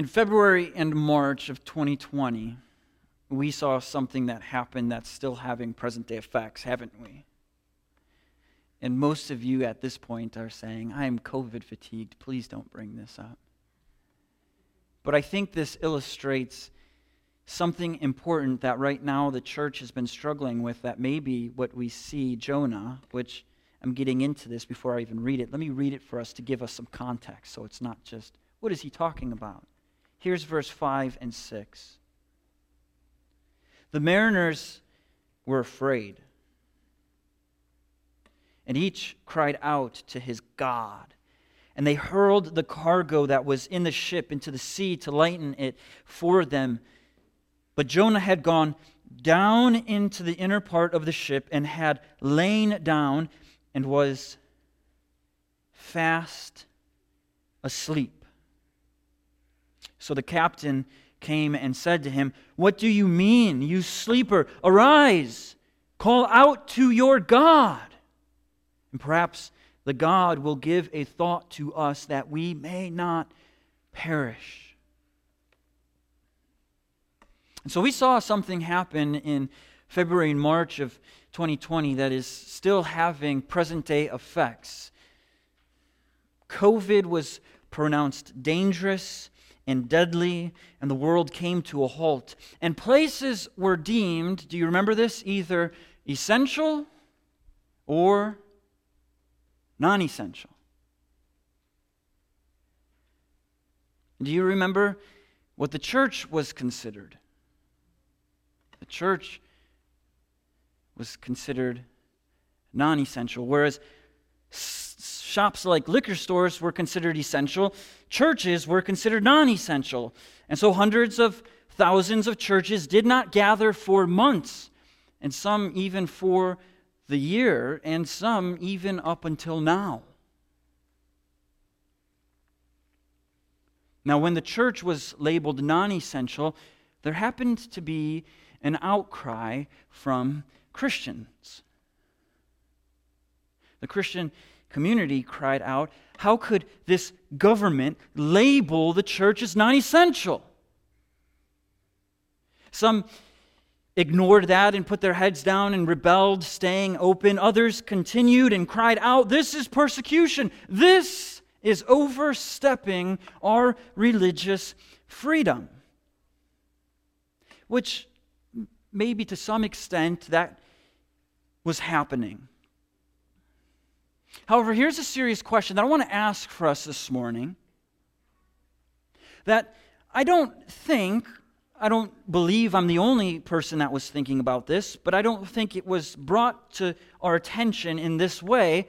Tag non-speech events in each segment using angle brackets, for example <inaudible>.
In February and March of 2020, we saw something that happened that's still having present day effects, haven't we? And most of you at this point are saying, I am COVID fatigued. Please don't bring this up. But I think this illustrates something important that right now the church has been struggling with that maybe what we see Jonah, which I'm getting into this before I even read it. Let me read it for us to give us some context so it's not just, what is he talking about? Here's verse 5 and 6. The mariners were afraid, and each cried out to his God. And they hurled the cargo that was in the ship into the sea to lighten it for them. But Jonah had gone down into the inner part of the ship and had lain down and was fast asleep. So the captain came and said to him, What do you mean, you sleeper? Arise, call out to your God. And perhaps the God will give a thought to us that we may not perish. And so we saw something happen in February and March of 2020 that is still having present day effects. COVID was pronounced dangerous and deadly, and the world came to a halt. And places were deemed, do you remember this? Either essential or non essential. Do you remember what the church was considered? The church was considered non essential, whereas shops like liquor stores were considered essential, churches were considered non essential. And so hundreds of thousands of churches did not gather for months, and some even for the year, and some even up until now. Now, when the church was labeled non essential, there happened to be an outcry from Christians. The Christian community cried out, How could this government label the church as non essential? Some ignored that and put their heads down and rebelled, staying open. Others continued and cried out, This is persecution. This is overstepping our religious freedom. Which, maybe to some extent, that was happening. However, here's a serious question that I want to ask for us this morning. That I don't think, I don't believe I'm the only person that was thinking about this, but I don't think it was brought to our attention in this way.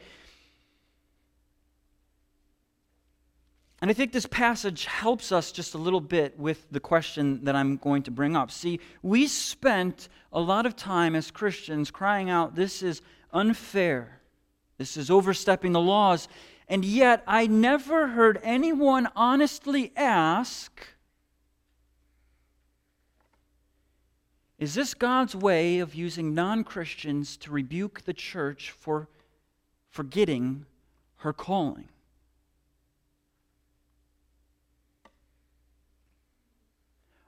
And I think this passage helps us just a little bit with the question that I'm going to bring up. See, we spent a lot of time as Christians crying out, This is unfair. This is overstepping the laws. And yet, I never heard anyone honestly ask Is this God's way of using non Christians to rebuke the church for forgetting her calling?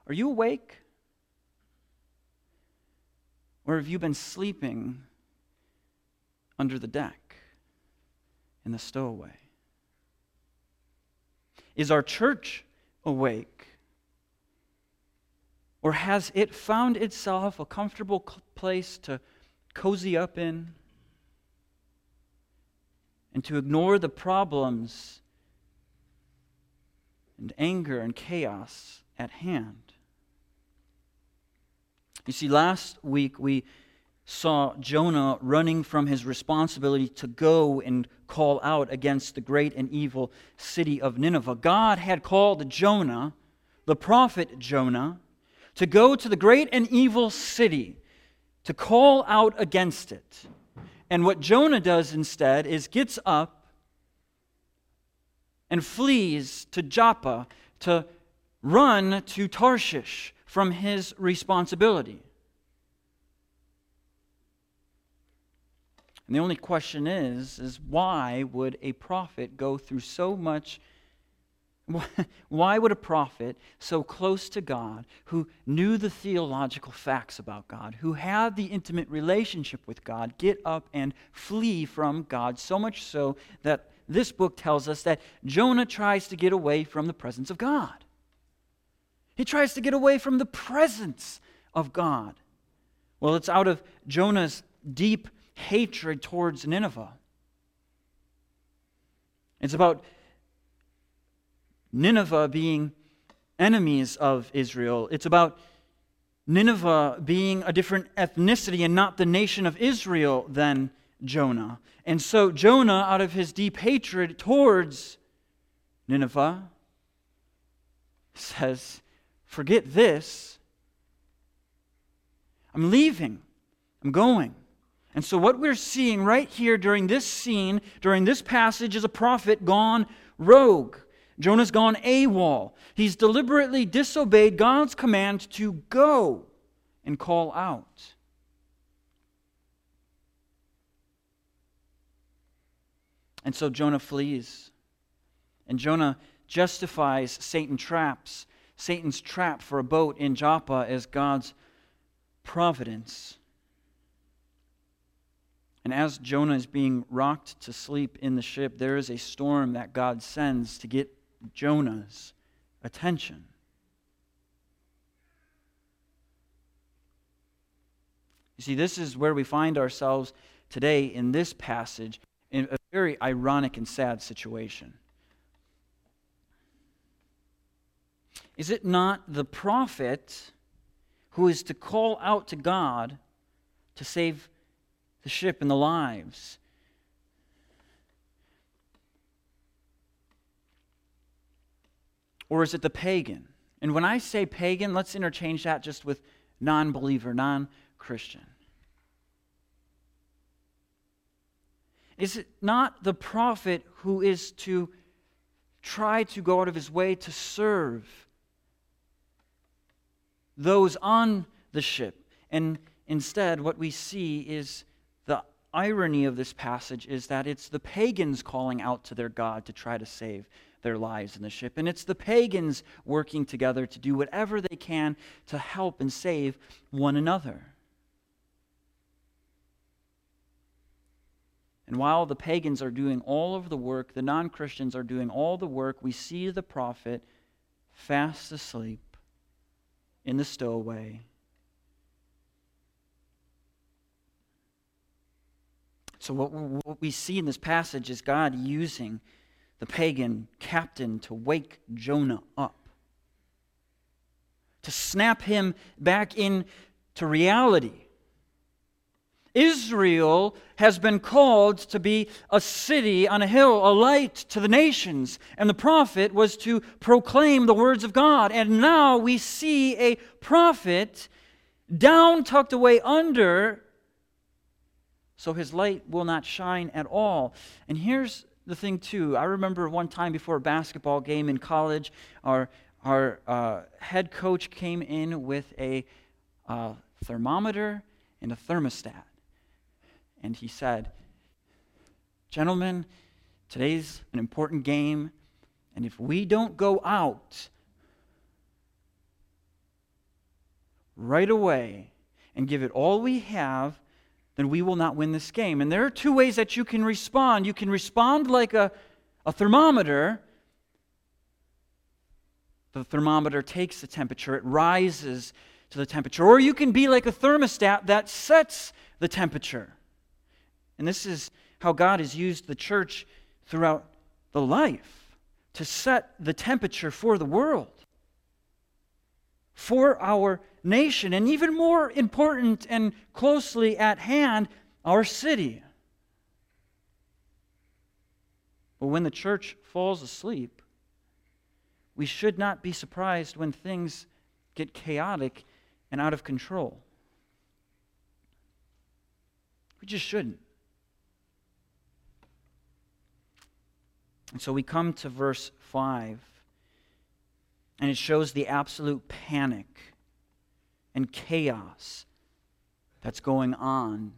Are you awake? Or have you been sleeping under the deck? In the stowaway? Is our church awake? Or has it found itself a comfortable place to cozy up in and to ignore the problems and anger and chaos at hand? You see, last week we saw Jonah running from his responsibility to go and call out against the great and evil city of Nineveh. God had called Jonah, the prophet Jonah, to go to the great and evil city to call out against it. And what Jonah does instead is gets up and flees to Joppa to run to Tarshish from his responsibility. And the only question is is why would a prophet go through so much <laughs> Why would a prophet so close to God, who knew the theological facts about God, who had the intimate relationship with God, get up and flee from God? So much so that this book tells us that Jonah tries to get away from the presence of God. He tries to get away from the presence of God. Well, it's out of Jonah's deep hatred towards Nineveh. It's about Nineveh being enemies of Israel. It's about Nineveh being a different ethnicity and not the nation of Israel than Jonah. And so Jonah, out of his deep hatred towards Nineveh, says, Forget this. I'm leaving. I'm going. And so, what we're seeing right here during this scene, during this passage, is a prophet gone rogue. Jonah's gone AWOL. He's deliberately disobeyed God's command to go and call out. And so Jonah flees. And Jonah justifies Satan traps, Satan's trap for a boat in Joppa as God's providence. And as Jonah is being rocked to sleep in the ship, there is a storm that God sends to get Jonah's attention. You see, this is where we find ourselves today in this passage in a very ironic and sad situation. Is it not the prophet who is to call out to God to save the ship and the lives? Or is it the pagan? And when I say pagan, let's interchange that just with non believer, non Christian. Is it not the prophet who is to try to go out of his way to serve those on the ship? And instead, what we see is the irony of this passage is that it's the pagans calling out to their God to try to save their lives in the ship. And it's the pagans working together to do whatever they can to help and save one another. And while the pagans are doing all of the work, the non Christians are doing all the work, we see the prophet fast asleep in the stowaway. So, what, what we see in this passage is God using the pagan captain to wake Jonah up, to snap him back into reality. Israel has been called to be a city on a hill, a light to the nations. And the prophet was to proclaim the words of God. And now we see a prophet down, tucked away under, so his light will not shine at all. And here's the thing, too. I remember one time before a basketball game in college, our, our uh, head coach came in with a uh, thermometer and a thermostat and he said, Gentlemen, today's an important game, and if we don't go out right away and give it all we have, then we will not win this game. And there are two ways that you can respond. You can respond like a, a thermometer. The thermometer takes the temperature, it rises to the temperature. Or you can be like a thermostat that sets the temperature. And this is how God has used the church throughout the life to set the temperature for the world, for our nation, and even more important and closely at hand, our city. But when the church falls asleep, we should not be surprised when things get chaotic and out of control. We just shouldn't. And so we come to verse 5, and it shows the absolute panic and chaos that's going on.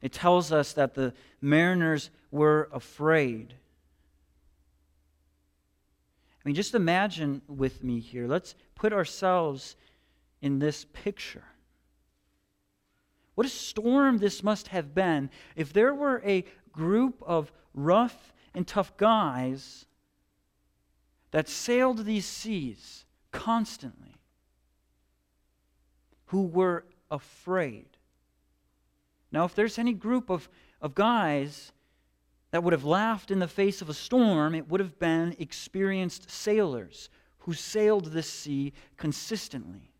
It tells us that the mariners were afraid. I mean, just imagine with me here. Let's put ourselves in this picture. What a storm this must have been if there were a group of rough and tough guys that sailed these seas constantly who were afraid. Now, if there's any group of, of guys that would have laughed in the face of a storm, it would have been experienced sailors who sailed this sea consistently.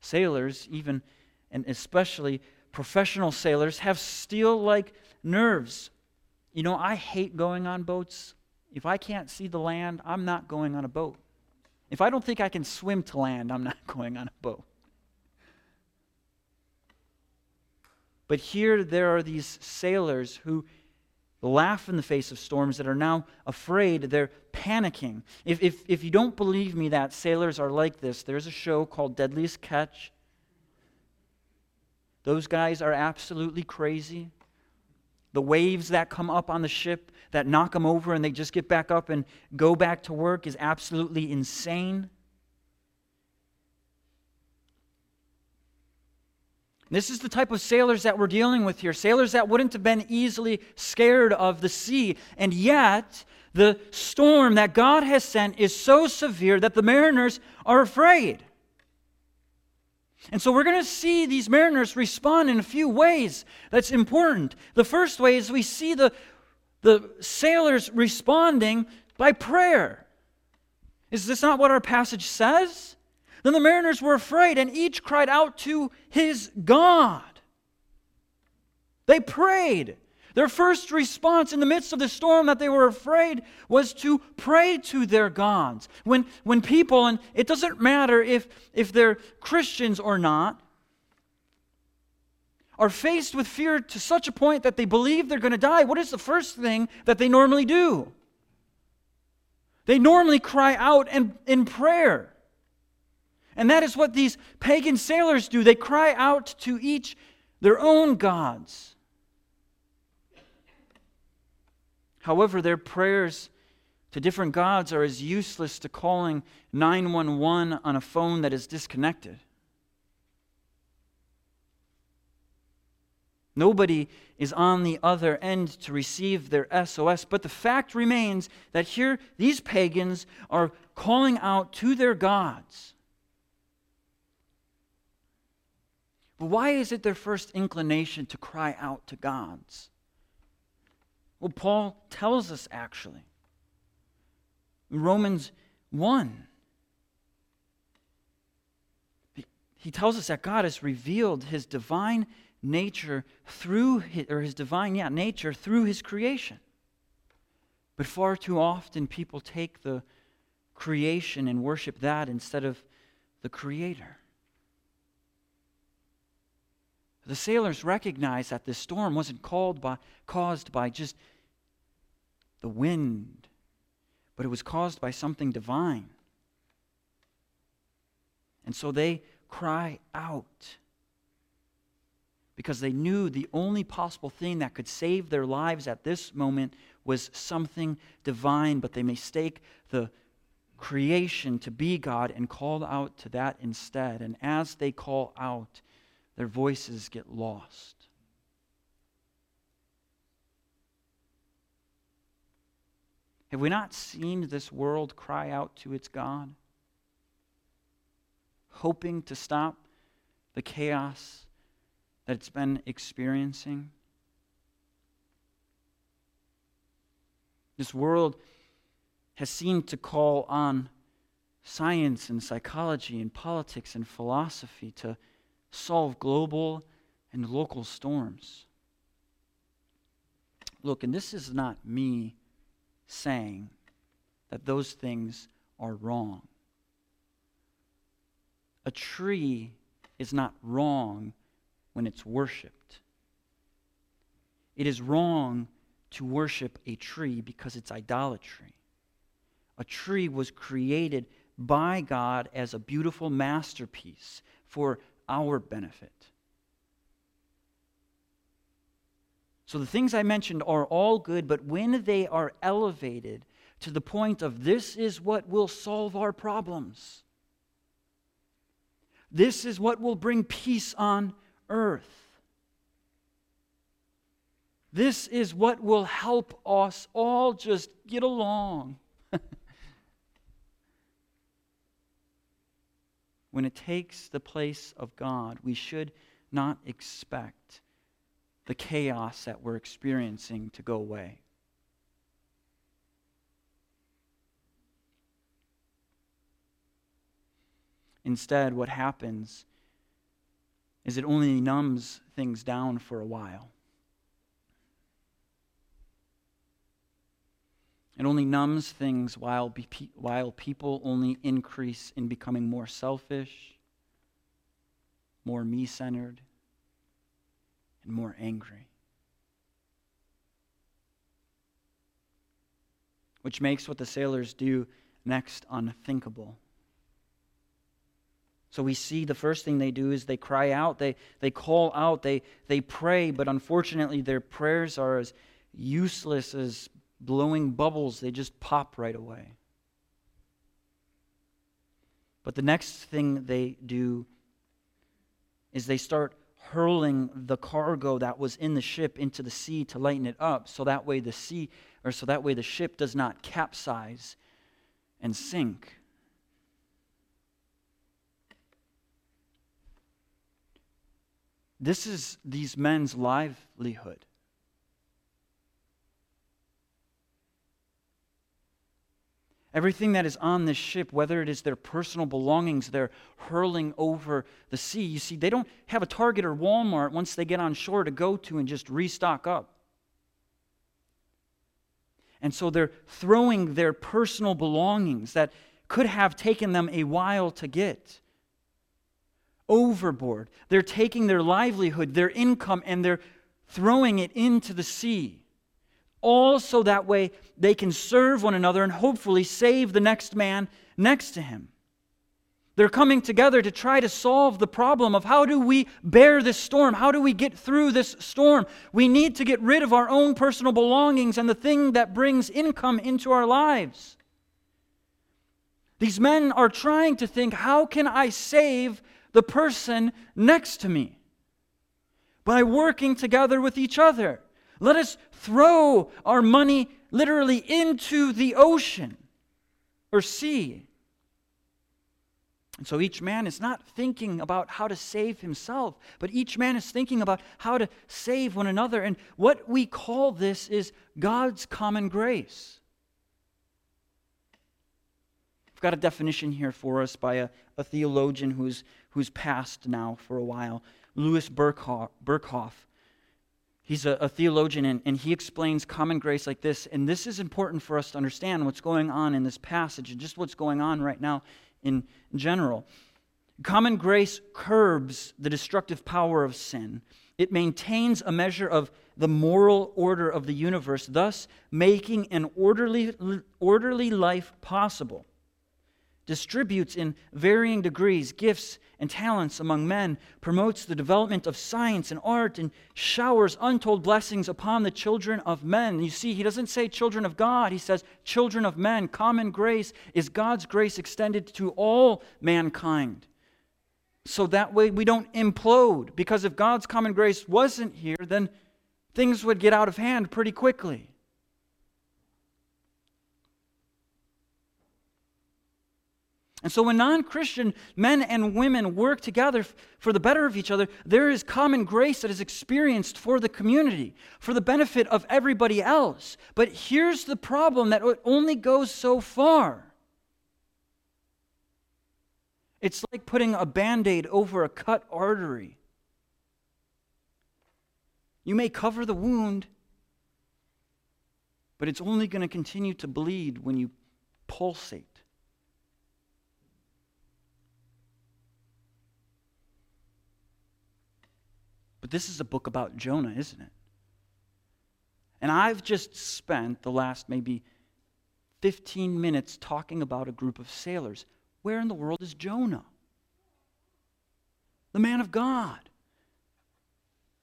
Sailors, even and especially professional sailors, have steel like nerves. You know, I hate going on boats. If I can't see the land, I'm not going on a boat. If I don't think I can swim to land, I'm not <laughs> going on a boat. But here there are these sailors who laugh in the face of storms that are now afraid. They're panicking. If, if, if you don't believe me that sailors are like this, there's a show called Deadliest Catch. Those guys are absolutely crazy. The waves that come up on the ship that knock them over and they just get back up and go back to work is absolutely insane. This is the type of sailors that we're dealing with here. Sailors that wouldn't have been easily scared of the sea. And yet, the storm that God has sent is so severe that the mariners are afraid. And so we're going to see these mariners respond in a few ways that's important. The first way is we see the, the sailors responding by prayer. Is this not what our passage says? Then the mariners were afraid, and each cried out to his God. They prayed. Their first response in the midst of the storm that they were afraid was to pray to their gods. When, when people, and it doesn't matter if, if they're Christians or not, are faced with fear to such a point that they believe they're going to die, what is the first thing that they normally do? They normally cry out in, in prayer. And that is what these pagan sailors do. They cry out to each their own gods. However, their prayers to different gods are as useless to calling 911 on a phone that is disconnected. Nobody is on the other end to receive their SOS. But the fact remains that here these pagans are calling out to their gods. But why is it their first inclination to cry out to gods? Well, Paul tells us actually. Romans 1, he tells us that God has revealed his divine nature through his, or his divine yeah, nature through his creation. But far too often people take the creation and worship that instead of the creator. The sailors recognized that this storm wasn't by, caused by just the wind, but it was caused by something divine. And so they cry out because they knew the only possible thing that could save their lives at this moment was something divine, but they mistake the creation to be God and call out to that instead. And as they call out, their voices get lost. Have we not seen this world cry out to its God, hoping to stop the chaos that it's been experiencing? This world has seemed to call on science and psychology and politics and philosophy to solve global and local storms. Look, and this is not me saying that those things are wrong. A tree is not wrong when it's worshiped. It is wrong to worship a tree because it's idolatry. A tree was created by God as a beautiful masterpiece for our benefit. So the things I mentioned are all good, but when they are elevated to the point of this is what will solve our problems, this is what will bring peace on earth. This is what will help us all just get along. When it takes the place of God, we should not expect the chaos that we're experiencing to go away. Instead, what happens is it only numbs things down for a while. It only numbs things while, be, while people only increase in becoming more selfish, more me centered, and more angry. Which makes what the sailors do next unthinkable. So we see the first thing they do is they cry out, they, they call out, they, they pray, but unfortunately their prayers are as useless as blowing bubbles, they just pop right away. But the next thing they do is they start hurling the cargo that was in the ship into the sea to lighten it up so that way the sea or so that way the ship does not capsize and sink. This is these men's livelihood. Everything that is on this ship, whether it is their personal belongings, they're hurling over the sea. You see, they don't have a Target or Walmart once they get on shore to go to and just restock up. And so they're throwing their personal belongings that could have taken them a while to get overboard. They're taking their livelihood, their income, and they're throwing it into the sea. All so that way they can serve one another and hopefully save the next man next to him. They're coming together to try to solve the problem of how do we bear this storm? How do we get through this storm? We need to get rid of our own personal belongings and the thing that brings income into our lives. These men are trying to think how can I save the person next to me? By working together with each other. Let us throw our money literally into the ocean or sea. And so each man is not thinking about how to save himself, but each man is thinking about how to save one another. And what we call this is God's common grace. I've got a definition here for us by a, a theologian who's, who's passed now for a while, Louis Berkhof. Berkhof. He's a, a theologian, and, and he explains common grace like this. And this is important for us to understand what's going on in this passage and just what's going on right now in general. Common grace curbs the destructive power of sin. It maintains a measure of the moral order of the universe, thus making an orderly, orderly life possible distributes in varying degrees gifts and talents among men, promotes the development of science and art, and showers untold blessings upon the children of men. You see, he doesn't say children of God, he says children of men. Common grace is God's grace extended to all mankind. So that way we don't implode, because if God's common grace wasn't here, then things would get out of hand pretty quickly. And so, when non Christian men and women work together for the better of each other, there is common grace that is experienced for the community, for the benefit of everybody else. But here's the problem that it only goes so far. It's like putting a band aid over a cut artery. You may cover the wound, but it's only going to continue to bleed when you pulsate. But this is a book about Jonah, isn't it? And I've just spent the last maybe 15 minutes talking about a group of sailors. Where in the world is Jonah? The man of God,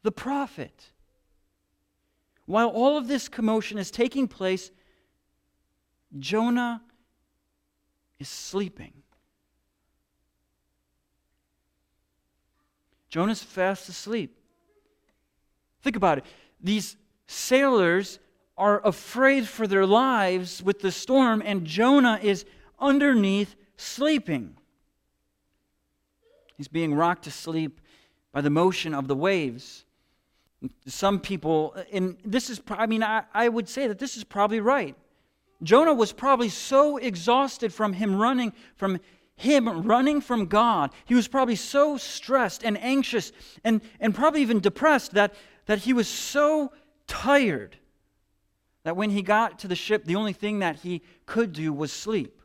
the prophet. while all of this commotion is taking place, Jonah is sleeping. Jonah's fast asleep. Think about it. These sailors are afraid for their lives with the storm, and Jonah is underneath sleeping. He's being rocked to sleep by the motion of the waves. Some people, and this is, I mean, I, I would say that this is probably right. Jonah was probably so exhausted from him running, from him running from God. He was probably so stressed and anxious and, and probably even depressed that, that he was so tired that when he got to the ship, the only thing that he could do was sleep.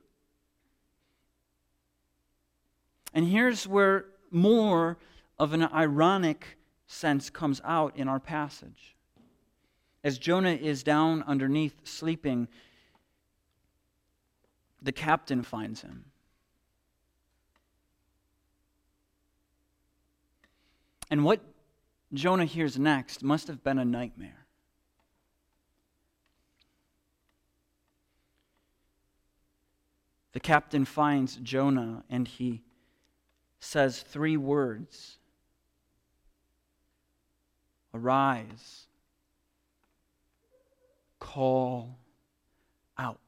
And here's where more of an ironic sense comes out in our passage. As Jonah is down underneath sleeping, the captain finds him. And what Jonah hears next must have been a nightmare. The captain finds Jonah and he says three words Arise, call out.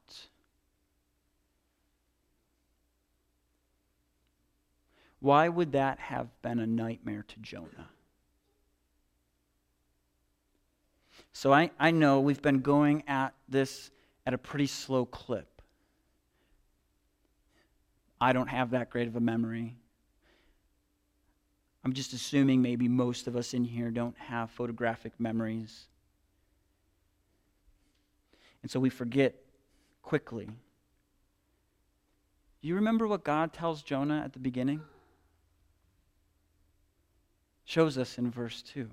Why would that have been a nightmare to Jonah? So I, I know we've been going at this at a pretty slow clip. I don't have that great of a memory. I'm just assuming maybe most of us in here don't have photographic memories. And so we forget quickly. You remember what God tells Jonah at the beginning? Shows us in verse 2.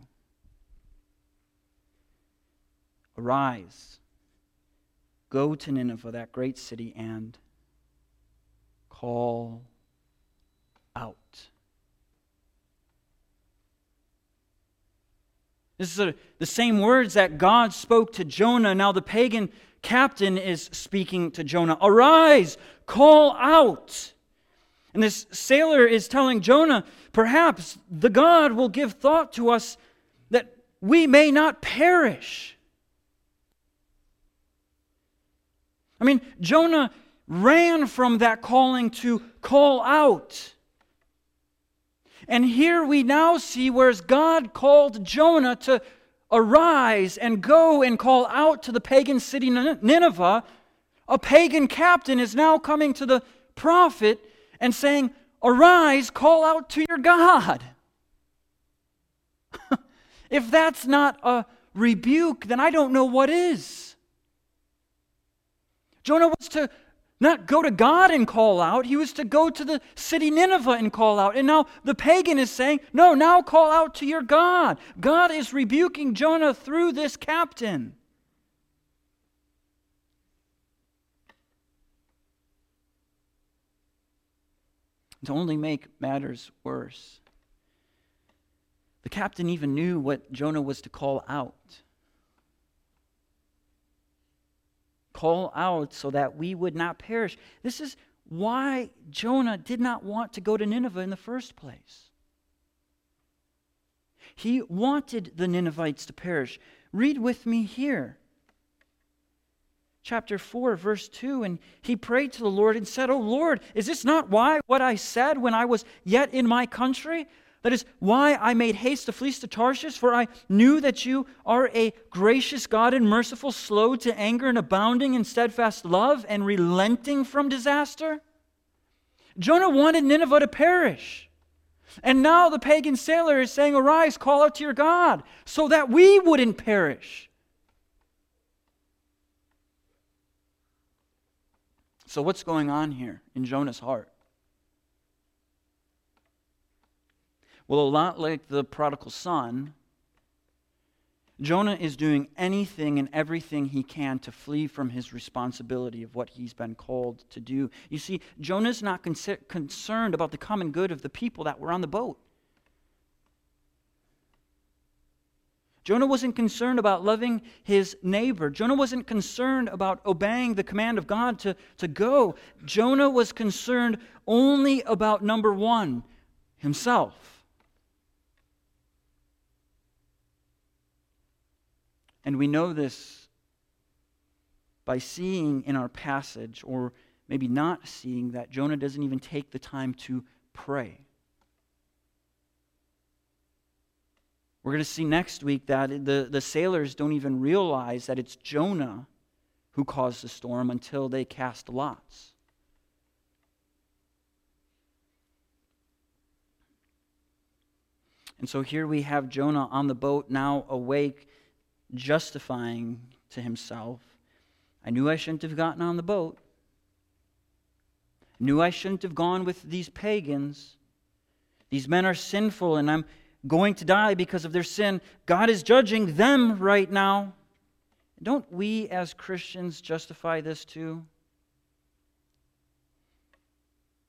Arise, go to Nineveh, that great city, and call out. This is a, the same words that God spoke to Jonah. Now the pagan captain is speaking to Jonah Arise, call out. And this sailor is telling Jonah, perhaps the God will give thought to us that we may not perish. I mean, Jonah ran from that calling to call out. And here we now see whereas God called Jonah to arise and go and call out to the pagan city Nineveh, a pagan captain is now coming to the prophet and saying, Arise, call out to your God. <laughs> if that's not a rebuke, then I don't know what is. Jonah was to not go to God and call out. He was to go to the city Nineveh and call out. And now the pagan is saying, No, now call out to your God. God is rebuking Jonah through this captain. To only make matters worse, the captain even knew what Jonah was to call out. Call out so that we would not perish. This is why Jonah did not want to go to Nineveh in the first place. He wanted the Ninevites to perish. Read with me here. Chapter 4, verse 2. And he prayed to the Lord and said, O Lord, is this not why what I said when I was yet in my country? That is why I made haste to flee to Tarshish, for I knew that you are a gracious God and merciful, slow to anger and abounding in steadfast love and relenting from disaster. Jonah wanted Nineveh to perish. And now the pagan sailor is saying, Arise, call out to your God, so that we wouldn't perish. So, what's going on here in Jonah's heart? Well, a lot like the prodigal son, Jonah is doing anything and everything he can to flee from his responsibility of what he's been called to do. You see, Jonah's not con- concerned about the common good of the people that were on the boat. Jonah wasn't concerned about loving his neighbor. Jonah wasn't concerned about obeying the command of God to, to go. Jonah was concerned only about number one himself. And we know this by seeing in our passage, or maybe not seeing, that Jonah doesn't even take the time to pray. We're going to see next week that the, the sailors don't even realize that it's Jonah who caused the storm until they cast lots. And so here we have Jonah on the boat, now awake, justifying to himself I knew I shouldn't have gotten on the boat. Knew I shouldn't have gone with these pagans. These men are sinful, and I'm going to die because of their sin. God is judging them right now. Don't we as Christians justify this too?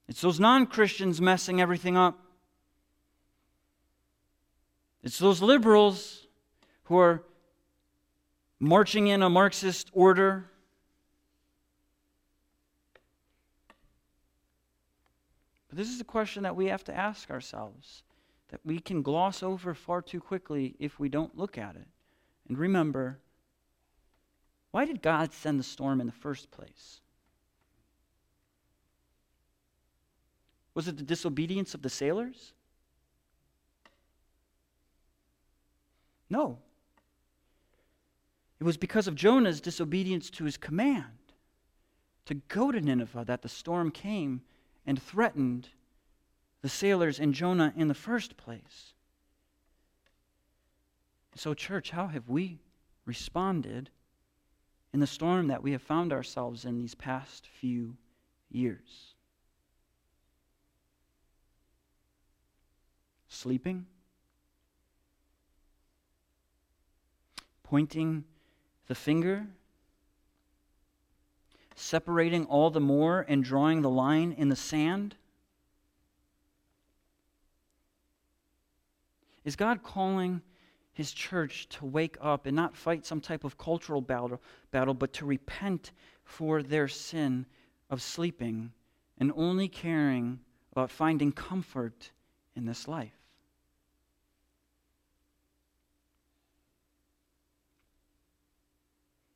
It's those non Christians messing everything up. It's those liberals who are marching in a Marxist order. But this is a question that we have to ask ourselves that we can gloss over far too quickly if we don't look at it. And remember, why did God send the storm in the first place? Was it the disobedience of the sailors? No. It was because of Jonah's disobedience to his command to go to Nineveh that the storm came and threatened the sailors and Jonah in the first place. So, church, how have we responded in the storm that we have found ourselves in these past few years? Sleeping? Pointing the finger? Separating all the more and drawing the line in the sand? Is God calling his church to wake up and not fight some type of cultural battle, battle, but to repent for their sin of sleeping and only caring about finding comfort in this life?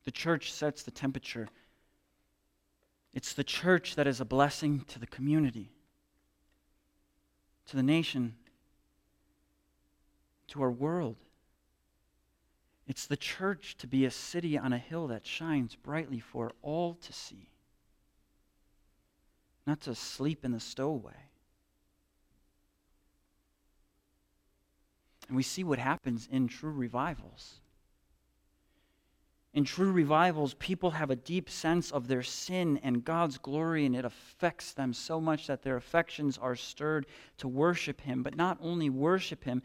The church sets the temperature. It's the church that is a blessing to the community, to the nation, to our world. It's the church to be a city on a hill that shines brightly for all to see, not to sleep in the stowaway. And we see what happens in true revivals. In true revivals, people have a deep sense of their sin and God's glory, and it affects them so much that their affections are stirred to worship Him. But not only worship Him,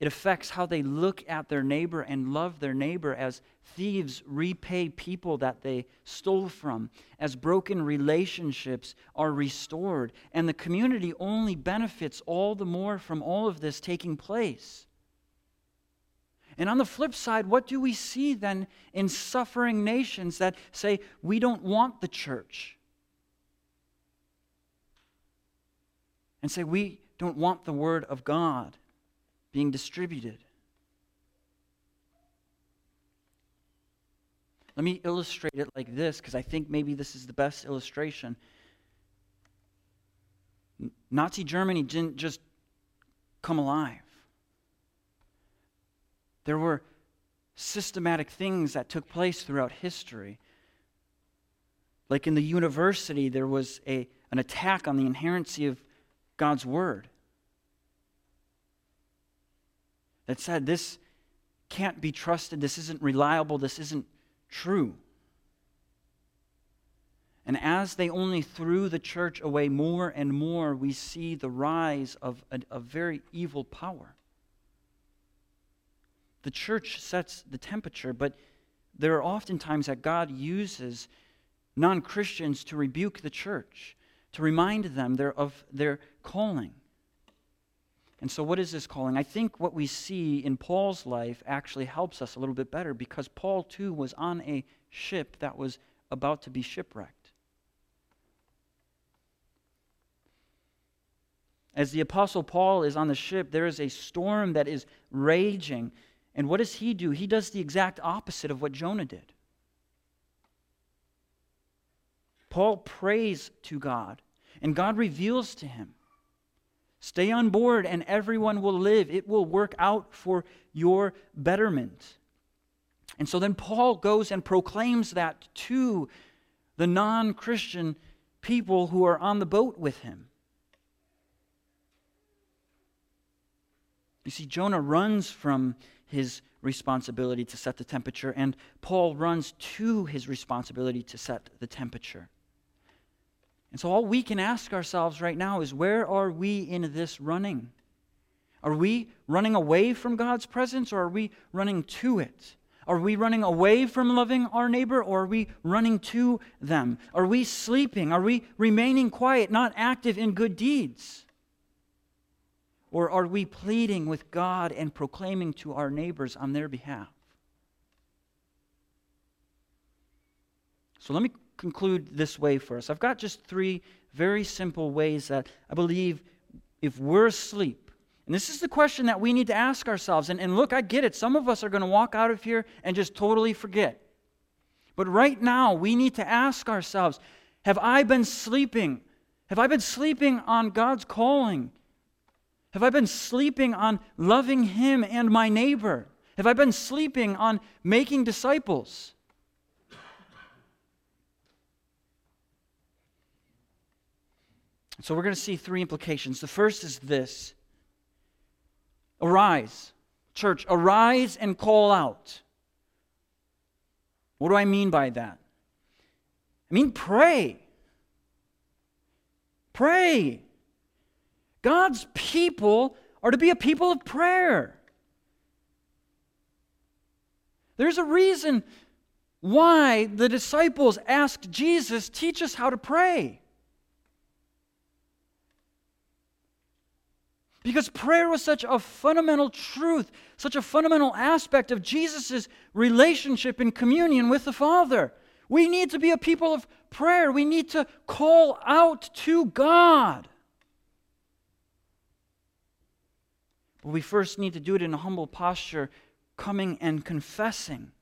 it affects how they look at their neighbor and love their neighbor as thieves repay people that they stole from, as broken relationships are restored. And the community only benefits all the more from all of this taking place. And on the flip side, what do we see then in suffering nations that say, we don't want the church? And say, we don't want the word of God being distributed. Let me illustrate it like this because I think maybe this is the best illustration. Nazi Germany didn't just come alive, there were systematic things that took place throughout history. Like in the university, there was a, an attack on the inerrancy of God's Word. that said, this can't be trusted, this isn't reliable, this isn't true. And as they only threw the church away more and more, we see the rise of a, a very evil power. The church sets the temperature, but there are often times that God uses non Christians to rebuke the church, to remind them of their calling. And so, what is this calling? I think what we see in Paul's life actually helps us a little bit better because Paul, too, was on a ship that was about to be shipwrecked. As the Apostle Paul is on the ship, there is a storm that is raging. And what does he do? He does the exact opposite of what Jonah did. Paul prays to God, and God reveals to him Stay on board, and everyone will live. It will work out for your betterment. And so then Paul goes and proclaims that to the non Christian people who are on the boat with him. You see, Jonah runs from his responsibility to set the temperature, and Paul runs to his responsibility to set the temperature. And so, all we can ask ourselves right now is where are we in this running? Are we running away from God's presence or are we running to it? Are we running away from loving our neighbor or are we running to them? Are we sleeping? Are we remaining quiet, not active in good deeds? Or are we pleading with God and proclaiming to our neighbors on their behalf? So let me conclude this way for us. I've got just three very simple ways that I believe if we're asleep, and this is the question that we need to ask ourselves. And, and look, I get it. Some of us are going to walk out of here and just totally forget. But right now, we need to ask ourselves Have I been sleeping? Have I been sleeping on God's calling? Have I been sleeping on loving Him and my neighbor? Have I been sleeping on making disciples? So we're going to see three implications. The first is this Arise, church, arise and call out. What do I mean by that? I mean, pray. Pray. God's people are to be a people of prayer. There's a reason why the disciples asked Jesus, Teach us how to pray. Because prayer was such a fundamental truth, such a fundamental aspect of Jesus' relationship and communion with the Father. We need to be a people of prayer. We need to call out to God. But we first need to do it in a humble posture, coming and confessing.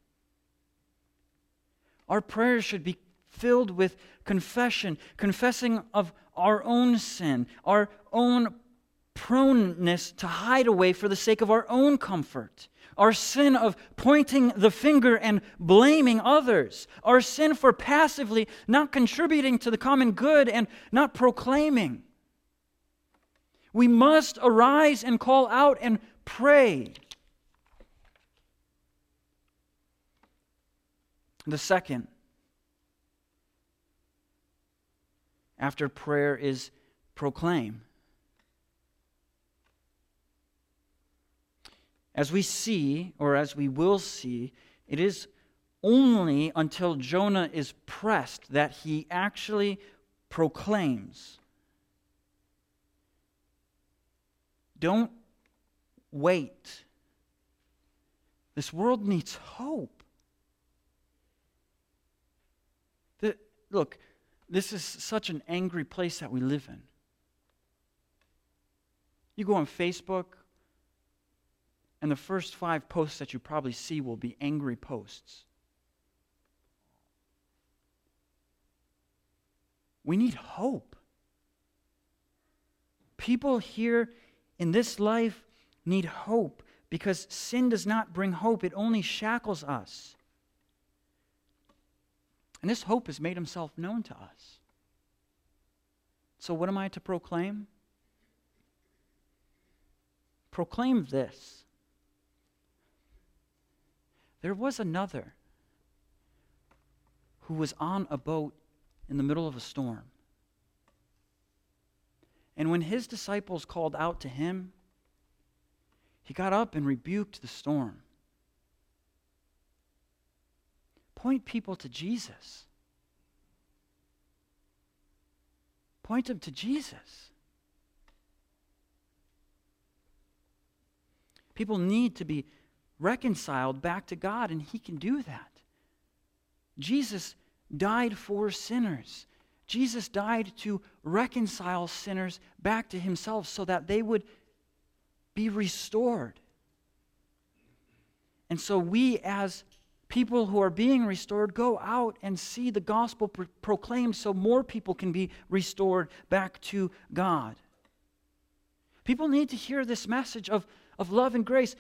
Our prayers should be filled with confession, confessing of our own sin, our own proneness to hide away for the sake of our own comfort, our sin of pointing the finger and blaming others, our sin for passively not contributing to the common good and not proclaiming. We must arise and call out and pray. The second, after prayer, is proclaim. As we see, or as we will see, it is only until Jonah is pressed that he actually proclaims. Don't wait. This world needs hope. The, look, this is such an angry place that we live in. You go on Facebook and the first five posts that you probably see will be angry posts. We need hope. People here in this life need hope because sin does not bring hope, it only shackles us. And this hope has made himself known to us. So, what am I to proclaim? Proclaim this there was another who was on a boat in the middle of a storm. And when his disciples called out to him, he got up and rebuked the storm. Point people to Jesus. Point them to Jesus. People need to be reconciled back to God, and He can do that. Jesus died for sinners. Jesus died to reconcile sinners back to Himself so that they would be restored. And so we, as people who are being restored, go out and see the gospel pro- proclaimed so more people can be restored back to God. People need to hear this message of, of love and grace.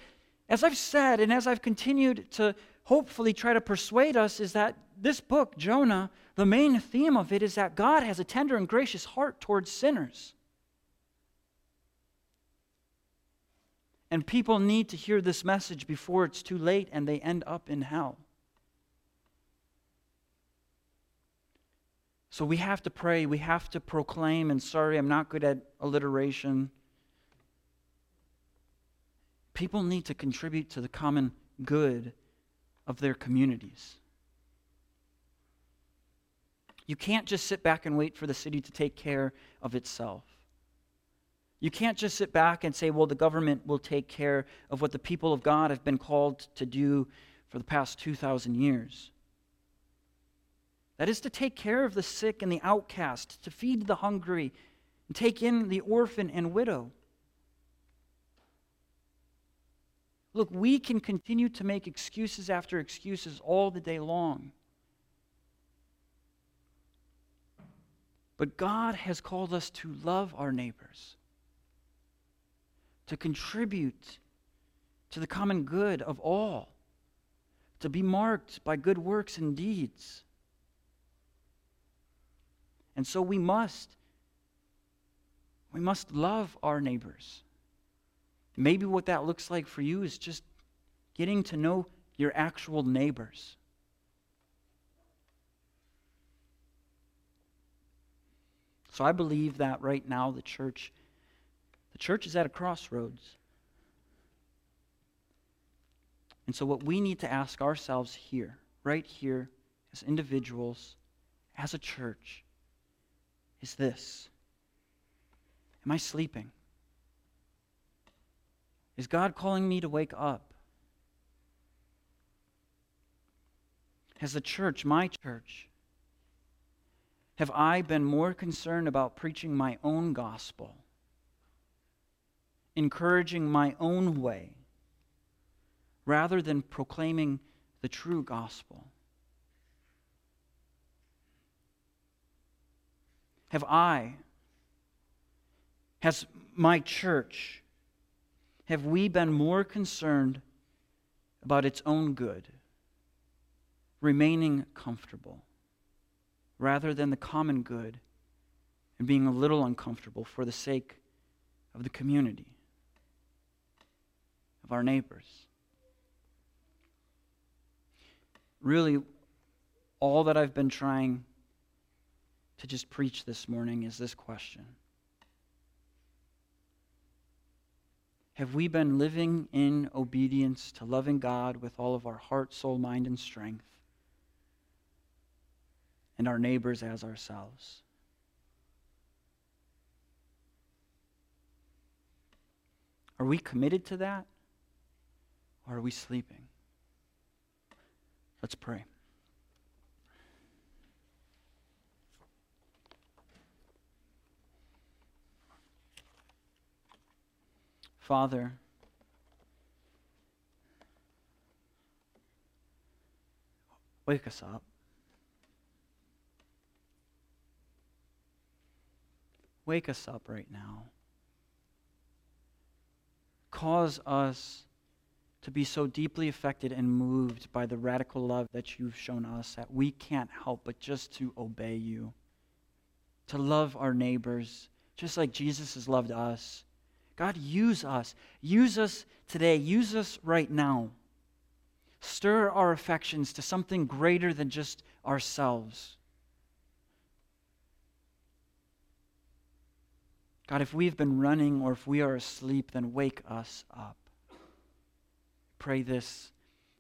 As I've said, and as I've continued to hopefully try to persuade us, is that this book, Jonah, the main theme of it is that God has a tender and gracious heart towards sinners. And people need to hear this message before it's too late and they end up in hell. So we have to pray, we have to proclaim, and sorry, I'm not good at alliteration. People need to contribute to the common good of their communities. You can't just sit back and wait for the city to take care of itself. You can't just sit back and say, well, the government will take care of what the people of God have been called to do for the past 2,000 years. That is to take care of the sick and the outcast, to feed the hungry, and take in the orphan and widow. Look, we can continue to make excuses after excuses all the day long. But God has called us to love our neighbors, to contribute to the common good of all, to be marked by good works and deeds. And so we must we must love our neighbors. Maybe what that looks like for you is just getting to know your actual neighbors. So I believe that right now the church the church is at a crossroads. And so what we need to ask ourselves here, right here as individuals, as a church, is this. Am I sleeping? Is God calling me to wake up? Has the church, my church, have I been more concerned about preaching my own gospel, encouraging my own way, rather than proclaiming the true gospel? Have I, has my church, have we been more concerned about its own good, remaining comfortable, rather than the common good and being a little uncomfortable for the sake of the community, of our neighbors? Really, all that I've been trying to just preach this morning is this question Have we been living in obedience to loving God with all of our heart, soul, mind, and strength, and our neighbors as ourselves? Are we committed to that? Or are we sleeping? Let's pray. Father, wake us up. Wake us up right now. Cause us to be so deeply affected and moved by the radical love that you've shown us that we can't help but just to obey you, to love our neighbors, just like Jesus has loved us God, use us. Use us today. Use us right now. Stir our affections to something greater than just ourselves. God, if we've been running or if we are asleep, then wake us up. Pray this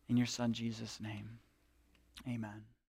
in your Son Jesus' name. Amen.